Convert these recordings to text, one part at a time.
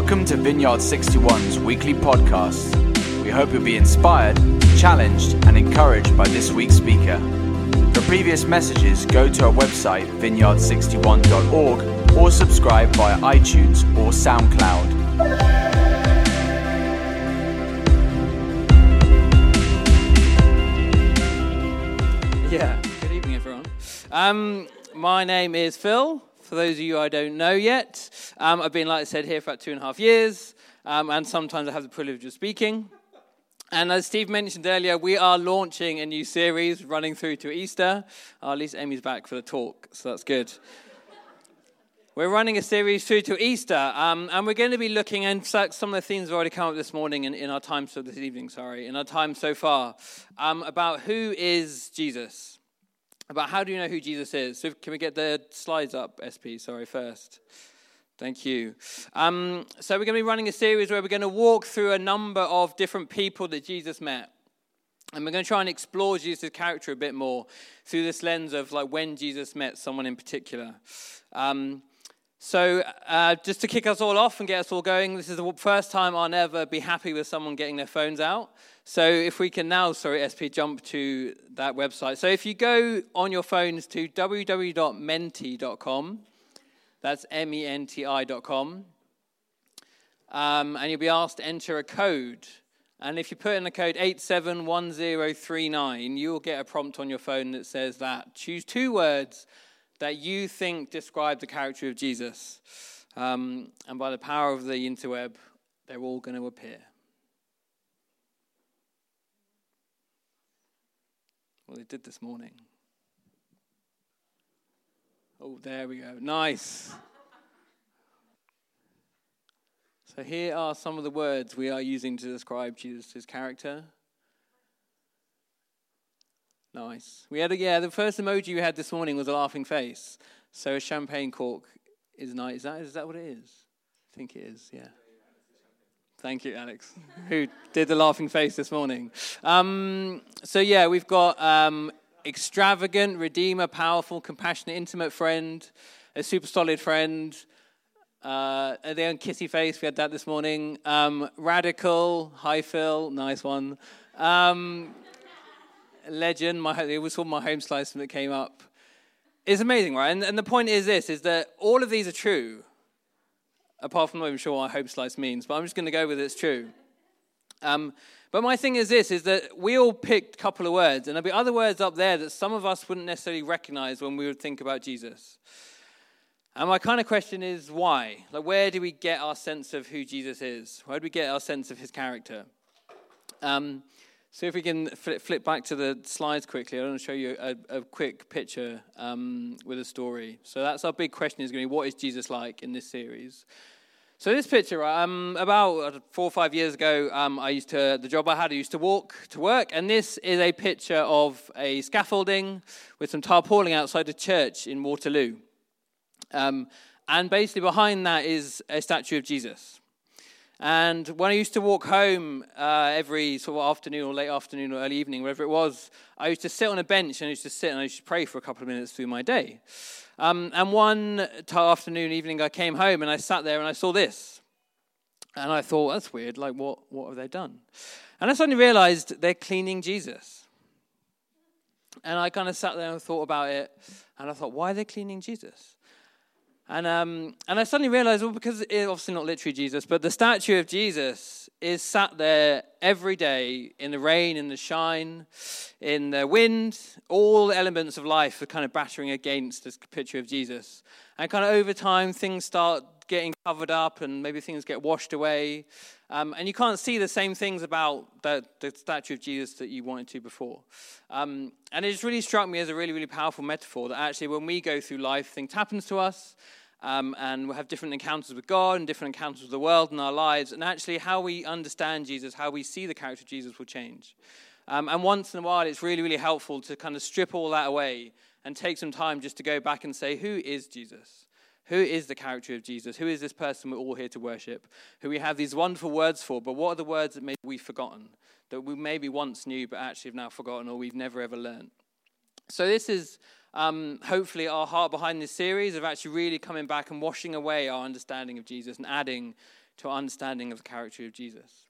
Welcome to Vineyard 61's weekly podcast. We hope you'll be inspired, challenged, and encouraged by this week's speaker. For previous messages, go to our website, vineyard61.org, or subscribe via iTunes or SoundCloud. Yeah, good evening, everyone. Um, my name is Phil. For those of you I don't know yet, um, I've been, like I said, here for about two and a half years, um, and sometimes I have the privilege of speaking. And as Steve mentioned earlier, we are launching a new series running through to Easter. Oh, at least Amy's back for the talk, so that's good. We're running a series through to Easter, um, and we're going to be looking at some of the themes have already come up this morning in, in our time, so this evening, sorry, in our time so far, um, about who is Jesus about how do you know who Jesus is. So can we get the slides up, SP? Sorry, first. Thank you. Um, so we're going to be running a series where we're going to walk through a number of different people that Jesus met. And we're going to try and explore Jesus' character a bit more through this lens of like when Jesus met someone in particular. Um, so, uh, just to kick us all off and get us all going, this is the first time I'll ever be happy with someone getting their phones out. So, if we can now, sorry, SP, jump to that website. So, if you go on your phones to www.menti.com, that's M E N T I.com, um, and you'll be asked to enter a code. And if you put in the code 871039, you'll get a prompt on your phone that says that. Choose two words that you think describe the character of Jesus. Um, and by the power of the interweb, they're all going to appear. Well, they did this morning. Oh, there we go. Nice. So, here are some of the words we are using to describe Jesus' character. Nice. We had a, yeah, the first emoji we had this morning was a laughing face. So a champagne cork is nice. Is that, is that what it is? I think it is, yeah. Thank you, Alex, who did the laughing face this morning. Um, so, yeah, we've got um, extravagant, redeemer, powerful, compassionate, intimate friend, a super solid friend. Uh, the own kissy face, we had that this morning. Um, radical, hi Phil, nice one. Um, legend. My it was called my home slice it came up. It's amazing, right? And, and the point is this: is that all of these are true, apart from not even sure what a home slice means. But I'm just going to go with it's true. Um, but my thing is this: is that we all picked a couple of words, and there'll be other words up there that some of us wouldn't necessarily recognize when we would think about Jesus. And my kind of question is why? Like, where do we get our sense of who Jesus is? Where do we get our sense of his character? Um, so if we can flip back to the slides quickly, I want to show you a, a quick picture um, with a story. So that's our big question is going to be, what is Jesus like in this series? So this picture, um, about four or five years ago, um, I used to, the job I had, I used to walk to work, and this is a picture of a scaffolding with some tarpaulin outside a church in Waterloo. Um, and basically behind that is a statue of Jesus. And when I used to walk home uh, every sort of afternoon or late afternoon or early evening, wherever it was, I used to sit on a bench and I used to sit and I used to pray for a couple of minutes through my day. Um, and one afternoon, evening, I came home and I sat there and I saw this. And I thought, that's weird. Like, what, what have they done? And I suddenly realized they're cleaning Jesus. And I kind of sat there and thought about it. And I thought, why are they cleaning Jesus? And, um, and I suddenly realized, well, because it's obviously not literally Jesus, but the statue of Jesus is sat there every day in the rain, in the shine, in the wind. All elements of life are kind of battering against this picture of Jesus. And kind of over time, things start getting covered up and maybe things get washed away. Um, and you can't see the same things about the, the statue of Jesus that you wanted to before. Um, and it just really struck me as a really, really powerful metaphor that actually when we go through life, things happen to us um, and we have different encounters with God and different encounters with the world in our lives. And actually, how we understand Jesus, how we see the character of Jesus will change. Um, and once in a while, it's really, really helpful to kind of strip all that away and take some time just to go back and say, who is Jesus? Who is the character of Jesus? Who is this person we're all here to worship? Who we have these wonderful words for, but what are the words that maybe we've forgotten? That we maybe once knew, but actually have now forgotten or we've never ever learned? So, this is um, hopefully our heart behind this series of actually really coming back and washing away our understanding of Jesus and adding to our understanding of the character of Jesus.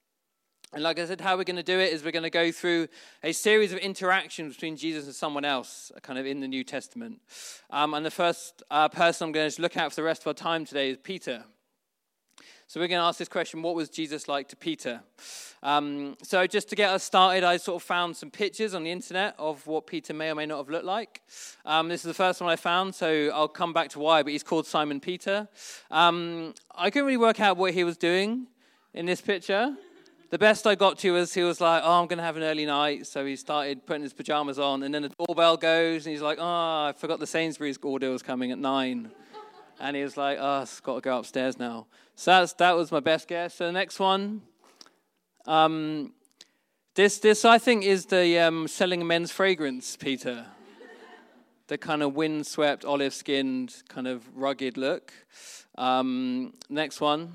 And like I said, how we're going to do it is we're going to go through a series of interactions between Jesus and someone else, kind of in the New Testament. Um, and the first uh, person I'm going to look at for the rest of our time today is Peter. So we're going to ask this question What was Jesus like to Peter? Um, so, just to get us started, I sort of found some pictures on the internet of what Peter may or may not have looked like. Um, this is the first one I found, so I'll come back to why, but he's called Simon Peter. Um, I couldn't really work out what he was doing in this picture. The best I got to was he was like, Oh, I'm going to have an early night. So he started putting his pajamas on, and then the doorbell goes, and he's like, Oh, I forgot the Sainsbury's order was coming at nine. And he was like, Oh, I've got to go upstairs now. So that's, that was my best guess. So the next one. Um, this, this, I think, is the um, selling men's fragrance, Peter. the kind of windswept, olive skinned, kind of rugged look. Um, next one.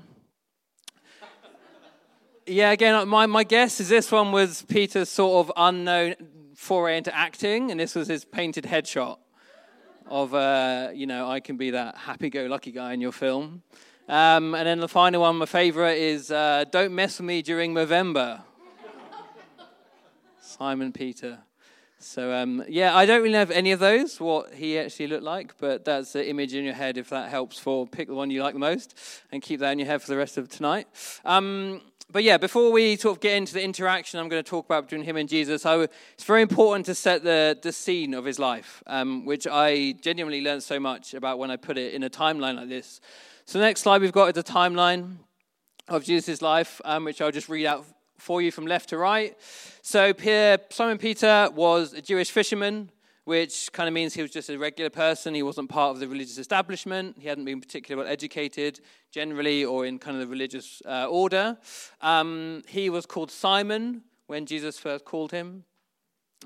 Yeah, again, my, my guess is this one was Peter's sort of unknown foray into acting, and this was his painted headshot of, uh, you know, I can be that happy go lucky guy in your film. Um, and then the final one, my favorite, is uh, Don't Mess With Me During November. Simon Peter. So, um, yeah, I don't really know any of those, what he actually looked like, but that's the image in your head if that helps for pick the one you like the most and keep that in your head for the rest of tonight. Um, but yeah, before we sort of get into the interaction I'm going to talk about between him and Jesus, it's very important to set the, the scene of his life, um, which I genuinely learned so much about when I put it in a timeline like this. So, the next slide we've got is a timeline of Jesus' life, um, which I'll just read out for you from left to right. So, Pierre, Simon Peter was a Jewish fisherman which kind of means he was just a regular person. He wasn't part of the religious establishment. He hadn't been particularly well educated generally or in kind of the religious uh, order. Um, he was called Simon when Jesus first called him.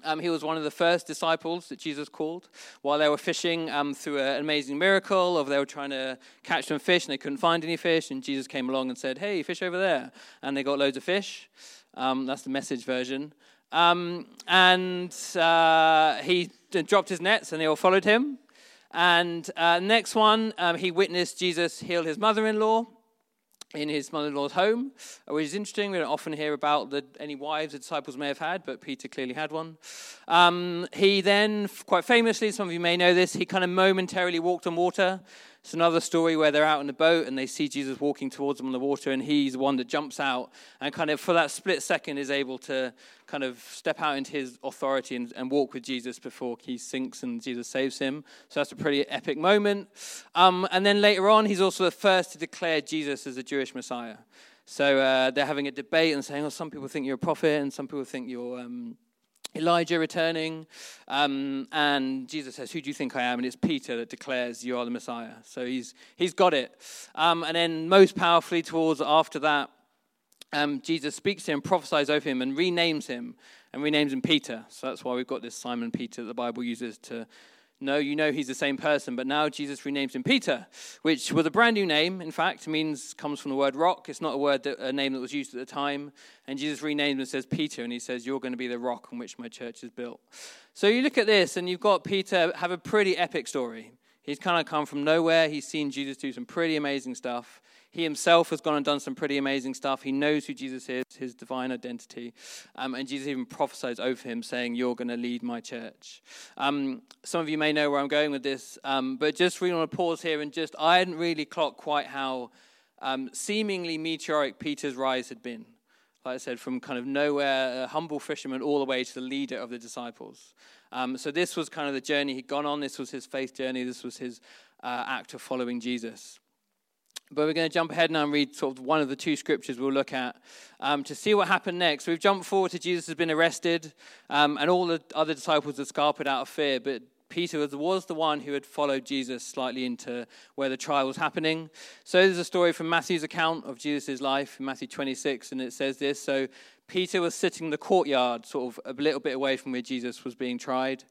Um, he was one of the first disciples that Jesus called while they were fishing um, through an amazing miracle of they were trying to catch some fish and they couldn't find any fish and Jesus came along and said, hey, fish over there. And they got loads of fish. Um, that's the message version. Um, and uh, he dropped his nets and they all followed him. And uh, next one, um, he witnessed Jesus heal his mother in his mother in law's home, which is interesting. We don't often hear about the, any wives the disciples may have had, but Peter clearly had one. Um, he then, quite famously, some of you may know this, he kind of momentarily walked on water. It's another story where they're out in the boat and they see Jesus walking towards them on the water, and he's the one that jumps out and kind of, for that split second, is able to kind of step out into his authority and, and walk with Jesus before he sinks and Jesus saves him. So that's a pretty epic moment. Um, and then later on, he's also the first to declare Jesus as a Jewish Messiah. So uh, they're having a debate and saying, "Oh, some people think you're a prophet, and some people think you're." Um, Elijah returning, um, and Jesus says, Who do you think I am? And it's Peter that declares, You are the Messiah. So he's, he's got it. Um, and then, most powerfully, towards after that, um, Jesus speaks to him, prophesies over him, and renames him, and renames him Peter. So that's why we've got this Simon Peter that the Bible uses to no, you know he's the same person, but now Jesus renames him Peter, which was a brand new name. In fact, means comes from the word rock. It's not a word that, a name that was used at the time. And Jesus renamed him and says Peter, and he says, "You're going to be the rock on which my church is built." So you look at this, and you've got Peter have a pretty epic story. He's kind of come from nowhere. He's seen Jesus do some pretty amazing stuff. He himself has gone and done some pretty amazing stuff. He knows who Jesus is, his divine identity. Um, and Jesus even prophesies over him, saying, You're going to lead my church. Um, some of you may know where I'm going with this, um, but just really want to pause here and just, I hadn't really clocked quite how um, seemingly meteoric Peter's rise had been. Like I said, from kind of nowhere, a humble fisherman, all the way to the leader of the disciples. Um, so this was kind of the journey he'd gone on. This was his faith journey. This was his uh, act of following Jesus. But we're going to jump ahead now and read sort of one of the two scriptures we'll look at um, to see what happened next. We've jumped forward to Jesus has been arrested, um, and all the other disciples had scarpered out of fear. But Peter was, was the one who had followed Jesus slightly into where the trial was happening. So there's a story from Matthew's account of Jesus' life in Matthew 26, and it says this. So Peter was sitting in the courtyard, sort of a little bit away from where Jesus was being tried.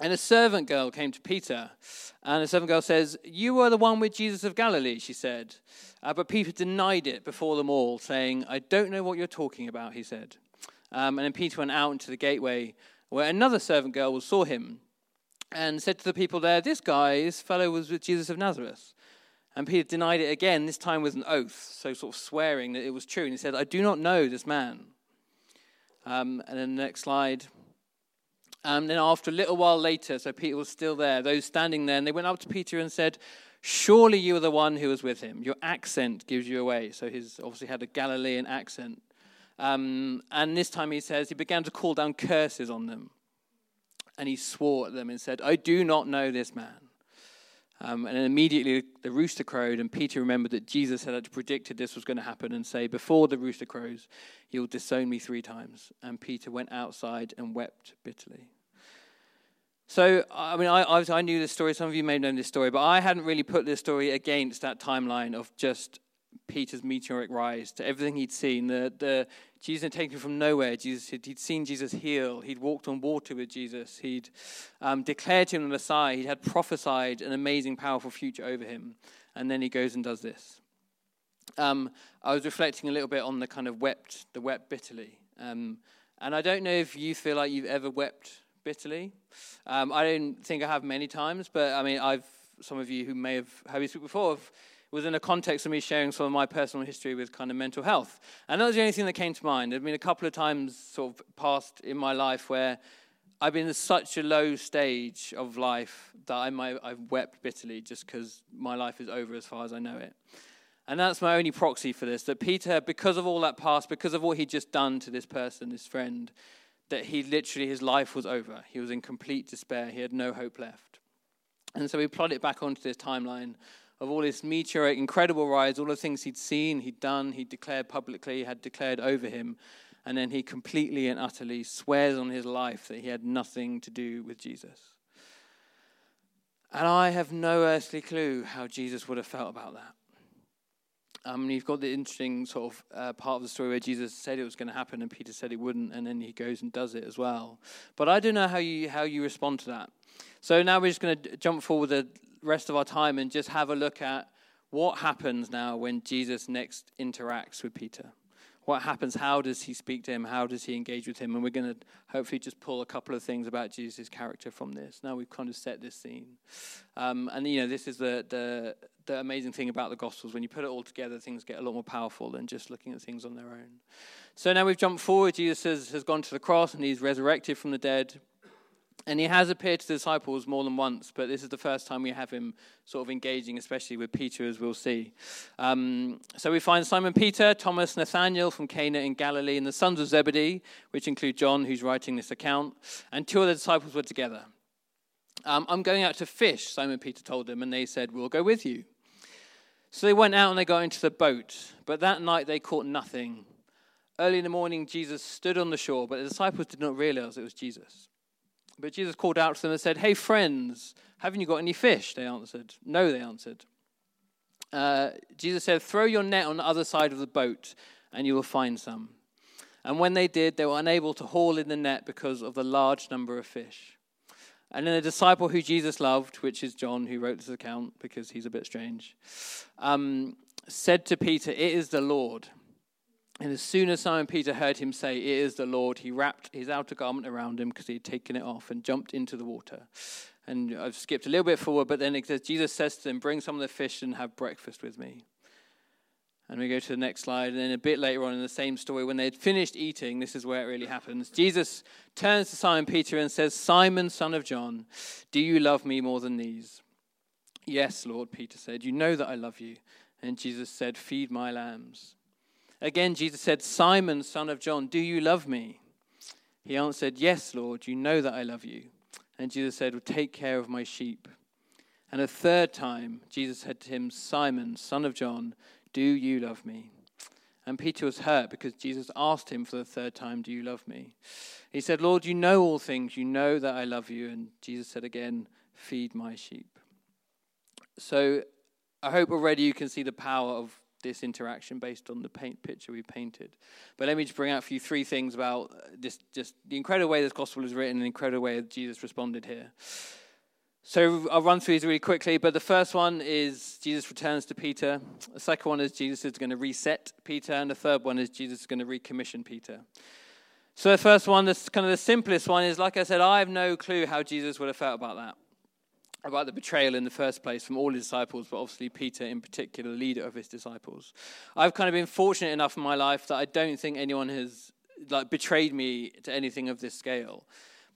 And a servant girl came to Peter, and the servant girl says, You are the one with Jesus of Galilee, she said. Uh, but Peter denied it before them all, saying, I don't know what you're talking about, he said. Um, and then Peter went out into the gateway, where another servant girl saw him, and said to the people there, This guy, this fellow was with Jesus of Nazareth. And Peter denied it again, this time with an oath, so sort of swearing that it was true. And he said, I do not know this man. Um, and then the next slide. And then after a little while later, so Peter was still there, those standing there, and they went up to Peter and said, Surely you are the one who was with him. Your accent gives you away. So he's obviously had a Galilean accent. Um, and this time he says, he began to call down curses on them. And he swore at them and said, I do not know this man. Um, and immediately the rooster crowed, and Peter remembered that Jesus had predicted this was going to happen and say, Before the rooster crows, you'll disown me three times. And Peter went outside and wept bitterly. So, I mean, I, I, I knew this story. Some of you may have known this story, but I hadn't really put this story against that timeline of just Peter's meteoric rise to everything he'd seen. The, the Jesus had taken him from nowhere. Jesus, he'd seen Jesus heal. He'd walked on water with Jesus. He'd um, declared him the Messiah. He had prophesied an amazing, powerful future over him. And then he goes and does this. Um, I was reflecting a little bit on the kind of wept, the wept bitterly. Um, and I don't know if you feel like you've ever wept bitterly. Um, I don't think I have many times, but I mean, I've some of you who may have heard me speak before have was in a context of me sharing some of my personal history with kind of mental health. And that was the only thing that came to mind. There've been a couple of times sort of past in my life where I've been in such a low stage of life that I might, I've wept bitterly just because my life is over as far as I know it. And that's my only proxy for this that Peter, because of all that past, because of what he'd just done to this person, this friend, that he literally, his life was over. He was in complete despair. He had no hope left. And so we plot it back onto this timeline of all this meteoric, incredible rise, all the things he'd seen, he'd done, he'd declared publicly, had declared over him. And then he completely and utterly swears on his life that he had nothing to do with Jesus. And I have no earthly clue how Jesus would have felt about that. Um, you've got the interesting sort of uh, part of the story where Jesus said it was going to happen and Peter said it wouldn't, and then he goes and does it as well. But I don't know how you how you respond to that. So now we're just going to jump forward a rest of our time and just have a look at what happens now when Jesus next interacts with Peter. What happens? How does he speak to him? How does he engage with him? And we're going to hopefully just pull a couple of things about Jesus' character from this. Now we've kind of set this scene. Um, and, you know, this is the, the, the amazing thing about the Gospels. When you put it all together, things get a lot more powerful than just looking at things on their own. So now we've jumped forward. Jesus has, has gone to the cross and he's resurrected from the dead. And he has appeared to the disciples more than once, but this is the first time we have him sort of engaging, especially with Peter, as we'll see. Um, so we find Simon Peter, Thomas, Nathaniel from Cana in Galilee, and the sons of Zebedee, which include John, who's writing this account, and two of the disciples were together. Um, I'm going out to fish, Simon Peter told them, and they said, We'll go with you. So they went out and they got into the boat, but that night they caught nothing. Early in the morning, Jesus stood on the shore, but the disciples did not realize it was Jesus. But Jesus called out to them and said, Hey, friends, haven't you got any fish? They answered. No, they answered. Uh, Jesus said, Throw your net on the other side of the boat, and you will find some. And when they did, they were unable to haul in the net because of the large number of fish. And then a disciple who Jesus loved, which is John, who wrote this account because he's a bit strange, um, said to Peter, It is the Lord. And as soon as Simon Peter heard him say, It is the Lord, he wrapped his outer garment around him because he had taken it off and jumped into the water. And I've skipped a little bit forward, but then it says, Jesus says to them, Bring some of the fish and have breakfast with me. And we go to the next slide. And then a bit later on in the same story, when they had finished eating, this is where it really happens. Jesus turns to Simon Peter and says, Simon, son of John, do you love me more than these? Yes, Lord, Peter said. You know that I love you. And Jesus said, Feed my lambs. Again, Jesus said, Simon, son of John, do you love me? He answered, Yes, Lord, you know that I love you. And Jesus said, well, Take care of my sheep. And a third time, Jesus said to him, Simon, son of John, do you love me? And Peter was hurt because Jesus asked him for the third time, Do you love me? He said, Lord, you know all things. You know that I love you. And Jesus said again, Feed my sheep. So I hope already you can see the power of this interaction based on the paint picture we painted. But let me just bring out for you three things about this, just the incredible way this gospel is written, and the incredible way Jesus responded here. So I'll run through these really quickly, but the first one is Jesus returns to Peter. The second one is Jesus is going to reset Peter, and the third one is Jesus is going to recommission Peter. So the first one, this kind of the simplest one, is like I said, I have no clue how Jesus would have felt about that. About the betrayal in the first place from all his disciples, but obviously Peter in particular, leader of his disciples. I've kind of been fortunate enough in my life that I don't think anyone has like betrayed me to anything of this scale.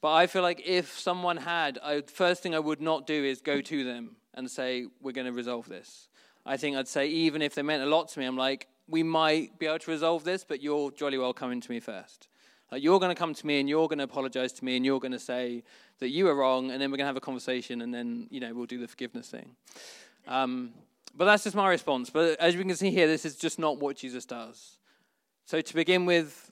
But I feel like if someone had, I, first thing I would not do is go to them and say, "We're going to resolve this." I think I'd say, even if they meant a lot to me, I'm like, "We might be able to resolve this, but you're jolly well coming to me first. Like you're going to come to me and you're going to apologize to me and you're going to say that you were wrong, and then we're going to have a conversation, and then you know we'll do the forgiveness thing. Um, but that's just my response. But as you can see here, this is just not what Jesus does. So to begin with,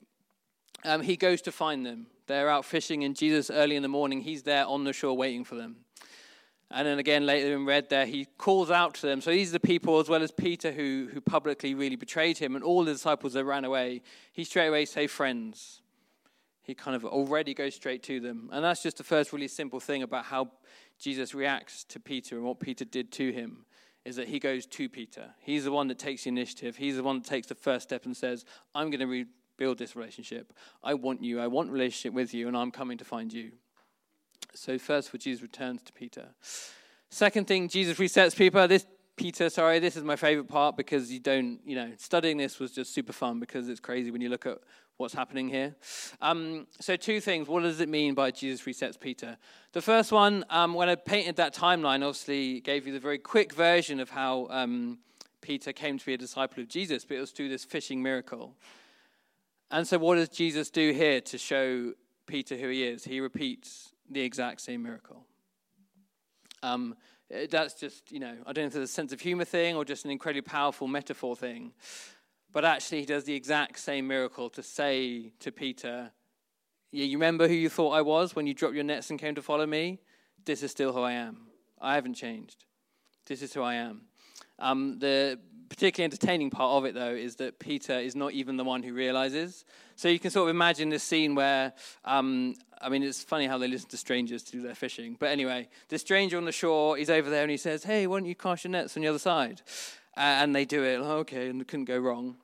um, he goes to find them. They're out fishing, and Jesus, early in the morning, he's there on the shore waiting for them. And then again, later in red, there, he calls out to them. So these are the people, as well as Peter, who, who publicly really betrayed him, and all the disciples that ran away. He straight away say, Friends he kind of already goes straight to them. And that's just the first really simple thing about how Jesus reacts to Peter and what Peter did to him is that he goes to Peter. He's the one that takes the initiative. He's the one that takes the first step and says, I'm going to rebuild this relationship. I want you. I want relationship with you, and I'm coming to find you. So first, for Jesus returns to Peter. Second thing, Jesus resets Peter. This Peter, sorry, this is my favorite part because you don't, you know, studying this was just super fun because it's crazy when you look at what's happening here. Um, so, two things. What does it mean by Jesus resets Peter? The first one, um, when I painted that timeline, obviously gave you the very quick version of how um, Peter came to be a disciple of Jesus, but it was through this fishing miracle. And so, what does Jesus do here to show Peter who he is? He repeats the exact same miracle. Um, that's just, you know, I don't know if it's a sense of humor thing or just an incredibly powerful metaphor thing. But actually, he does the exact same miracle to say to Peter, yeah, You remember who you thought I was when you dropped your nets and came to follow me? This is still who I am. I haven't changed. This is who I am. Um, the particularly entertaining part of it, though, is that Peter is not even the one who realizes. So you can sort of imagine this scene where, um, I mean, it's funny how they listen to strangers to do their fishing. But anyway, the stranger on the shore, he's over there and he says, Hey, why don't you cast your nets on the other side? Uh, and they do it. Oh, okay, and it couldn't go wrong.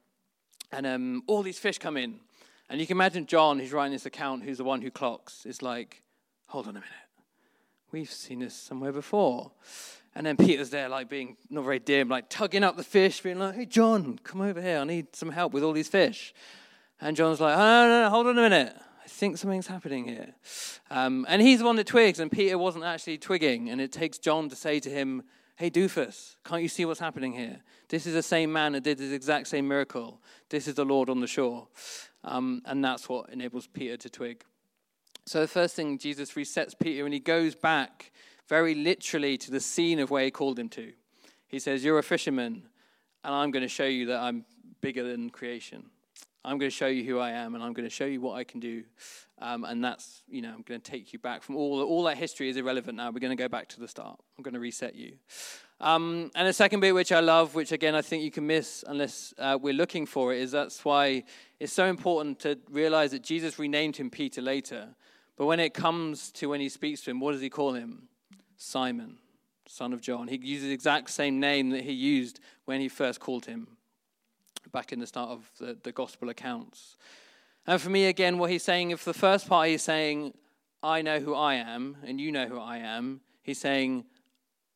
And um, all these fish come in. And you can imagine John, who's writing this account, who's the one who clocks, is like, hold on a minute. We've seen this somewhere before. And then Peter's there, like being not very dim, like tugging up the fish, being like, hey, John, come over here. I need some help with all these fish. And John's like, oh, no, no, no hold on a minute. I think something's happening here. Um, and he's the one that twigs, and Peter wasn't actually twigging. And it takes John to say to him, Hey, doofus, can't you see what's happening here? This is the same man that did this exact same miracle. This is the Lord on the shore. Um, and that's what enables Peter to twig. So, the first thing, Jesus resets Peter and he goes back very literally to the scene of where he called him to. He says, You're a fisherman, and I'm going to show you that I'm bigger than creation. I'm going to show you who I am, and I'm going to show you what I can do. Um, and that's, you know, I'm going to take you back from all, all that history is irrelevant now. We're going to go back to the start. I'm going to reset you. Um, and the second bit, which I love, which again I think you can miss unless uh, we're looking for it, is that's why it's so important to realize that Jesus renamed him Peter later. But when it comes to when he speaks to him, what does he call him? Simon, son of John. He uses the exact same name that he used when he first called him back in the start of the, the gospel accounts. And for me, again, what he's saying, if the first part he's saying, I know who I am, and you know who I am, he's saying,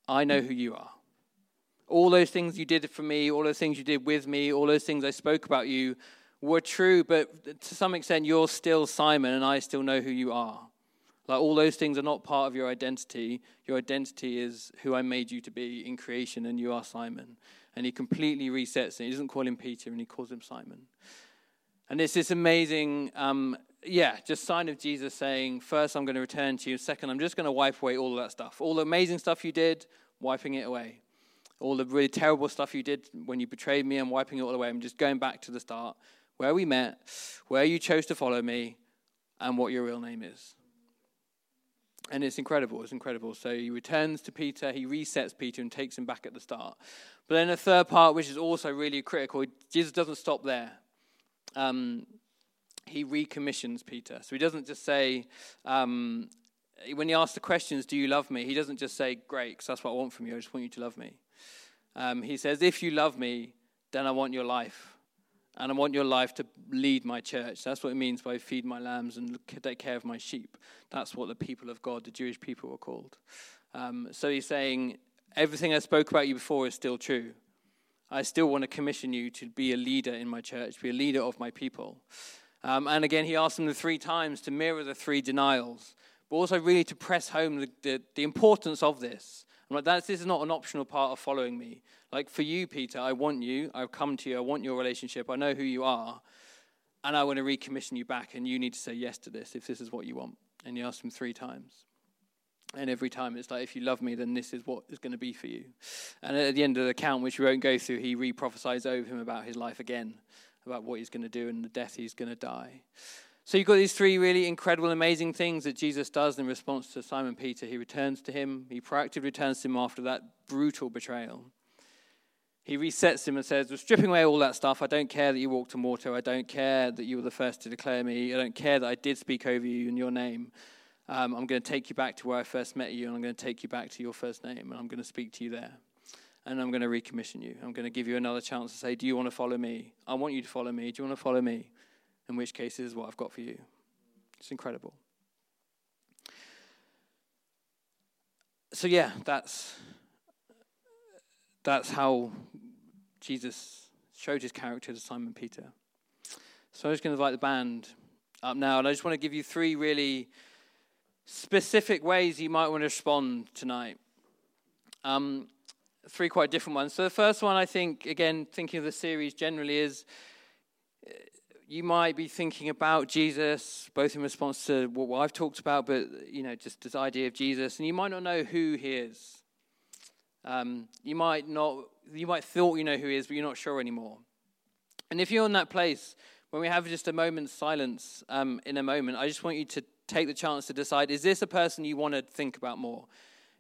I know who you are. All those things you did for me, all those things you did with me, all those things I spoke about you were true, but to some extent, you're still Simon, and I still know who you are. Like all those things are not part of your identity. Your identity is who I made you to be in creation, and you are Simon. And he completely resets it. He doesn't call him Peter, and he calls him Simon. And it's this amazing, um, yeah, just sign of Jesus saying, first, I'm going to return to you. Second, I'm just going to wipe away all of that stuff. All the amazing stuff you did, wiping it away. All the really terrible stuff you did when you betrayed me, I'm wiping it all away. I'm just going back to the start, where we met, where you chose to follow me, and what your real name is. And it's incredible. It's incredible. So he returns to Peter, he resets Peter and takes him back at the start. But then the third part, which is also really critical, Jesus doesn't stop there um, he recommissions Peter. So he doesn't just say, um, when he asks the questions, Do you love me? He doesn't just say, Great, because that's what I want from you. I just want you to love me. Um, he says, If you love me, then I want your life. And I want your life to lead my church. That's what it means by feed my lambs and take care of my sheep. That's what the people of God, the Jewish people, were called. Um, so he's saying, everything I spoke about you before is still true. I still want to commission you to be a leader in my church, be a leader of my people. Um, and again, he asked them the three times to mirror the three denials, but also really to press home the, the, the importance of this. I'm like, this is not an optional part of following me. Like for you, Peter, I want you. I've come to you. I want your relationship. I know who you are. And I want to recommission you back. And you need to say yes to this if this is what you want. And he asked him three times. And every time it's like, if you love me, then this is what is going to be for you. And at the end of the account, which we won't go through, he re prophesies over him about his life again, about what he's going to do and the death he's going to die. So you've got these three really incredible, amazing things that Jesus does in response to Simon Peter. He returns to him, he proactively returns to him after that brutal betrayal. He resets him and says, We're stripping away all that stuff. I don't care that you walked on water. I don't care that you were the first to declare me. I don't care that I did speak over you in your name. Um, I'm going to take you back to where I first met you, and I'm going to take you back to your first name, and I'm going to speak to you there. And I'm going to recommission you. I'm going to give you another chance to say, Do you want to follow me? I want you to follow me. Do you want to follow me? In which case, is what I've got for you. It's incredible. So, yeah, that's, that's how Jesus showed his character to Simon Peter. So, I'm just going to invite the band up now, and I just want to give you three really specific ways you might want to respond tonight. Um, three quite different ones. So the first one, I think, again, thinking of the series generally, is you might be thinking about Jesus, both in response to what I've talked about, but you know, just this idea of Jesus, and you might not know who he is. Um, you might not, you might thought you know who he is, but you're not sure anymore. And if you're in that place, when we have just a moment's silence um, in a moment, I just want you to take the chance to decide is this a person you want to think about more?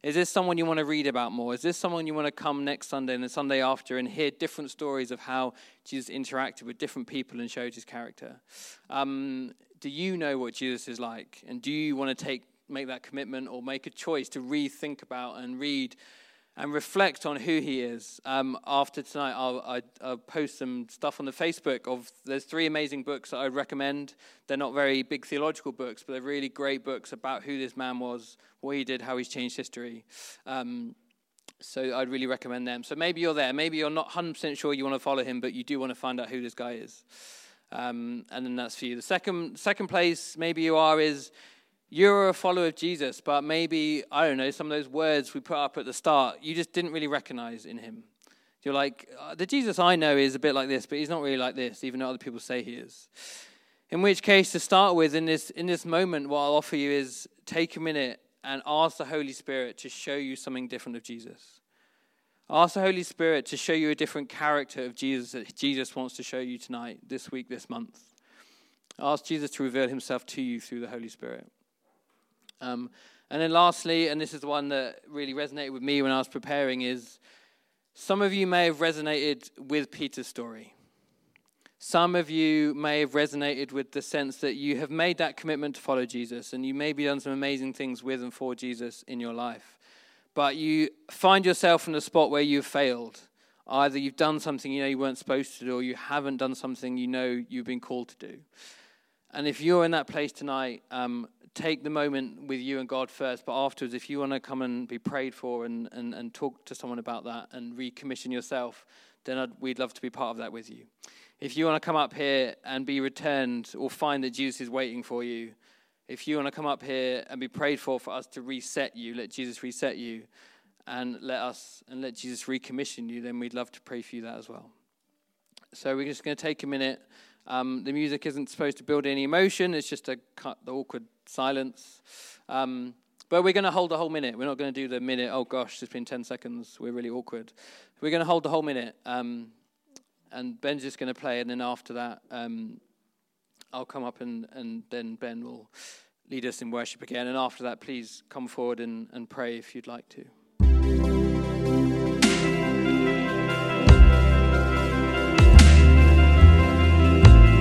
Is this someone you want to read about more? Is this someone you want to come next Sunday and the Sunday after and hear different stories of how Jesus interacted with different people and showed his character? Um, do you know what Jesus is like? And do you want to take make that commitment or make a choice to rethink about and read and reflect on who he is. Um, after tonight, I'll, I, i will post some stuff on the Facebook of there's three amazing books that I recommend. They're not very big theological books, but they're really great books about who this man was, what he did, how he's changed history. Um, so I'd really recommend them. So maybe you're there. Maybe you're not 100% sure you want to follow him, but you do want to find out who this guy is. Um, and then that's for you. The second, second place maybe you are is you're a follower of Jesus, but maybe, I don't know, some of those words we put up at the start, you just didn't really recognize in him. You're like, uh, the Jesus I know is a bit like this, but he's not really like this, even though other people say he is. In which case, to start with, in this, in this moment, what I'll offer you is take a minute and ask the Holy Spirit to show you something different of Jesus. Ask the Holy Spirit to show you a different character of Jesus that Jesus wants to show you tonight, this week, this month. Ask Jesus to reveal himself to you through the Holy Spirit. Um, and then lastly, and this is the one that really resonated with me when I was preparing, is some of you may have resonated with Peter's story. Some of you may have resonated with the sense that you have made that commitment to follow Jesus and you may be done some amazing things with and for Jesus in your life. But you find yourself in a spot where you've failed. Either you've done something you know you weren't supposed to do, or you haven't done something you know you've been called to do. And if you're in that place tonight, um, take the moment with you and God first, but afterwards, if you want to come and be prayed for and, and, and talk to someone about that and recommission yourself, then I'd, we'd love to be part of that with you. If you want to come up here and be returned or find that Jesus is waiting for you, if you want to come up here and be prayed for for us to reset you, let Jesus reset you, and let us and let Jesus recommission you, then we'd love to pray for you that as well. So we're just going to take a minute. Um, the music isn't supposed to build any emotion; it's just to cut the awkward silence. Um, but we're going to hold the whole minute. We're not going to do the minute, oh gosh, it's been 10 seconds. We're really awkward. We're going to hold the whole minute. Um, and Ben's just going to play. And then after that, um, I'll come up and, and then Ben will lead us in worship again. And after that, please come forward and, and pray if you'd like to.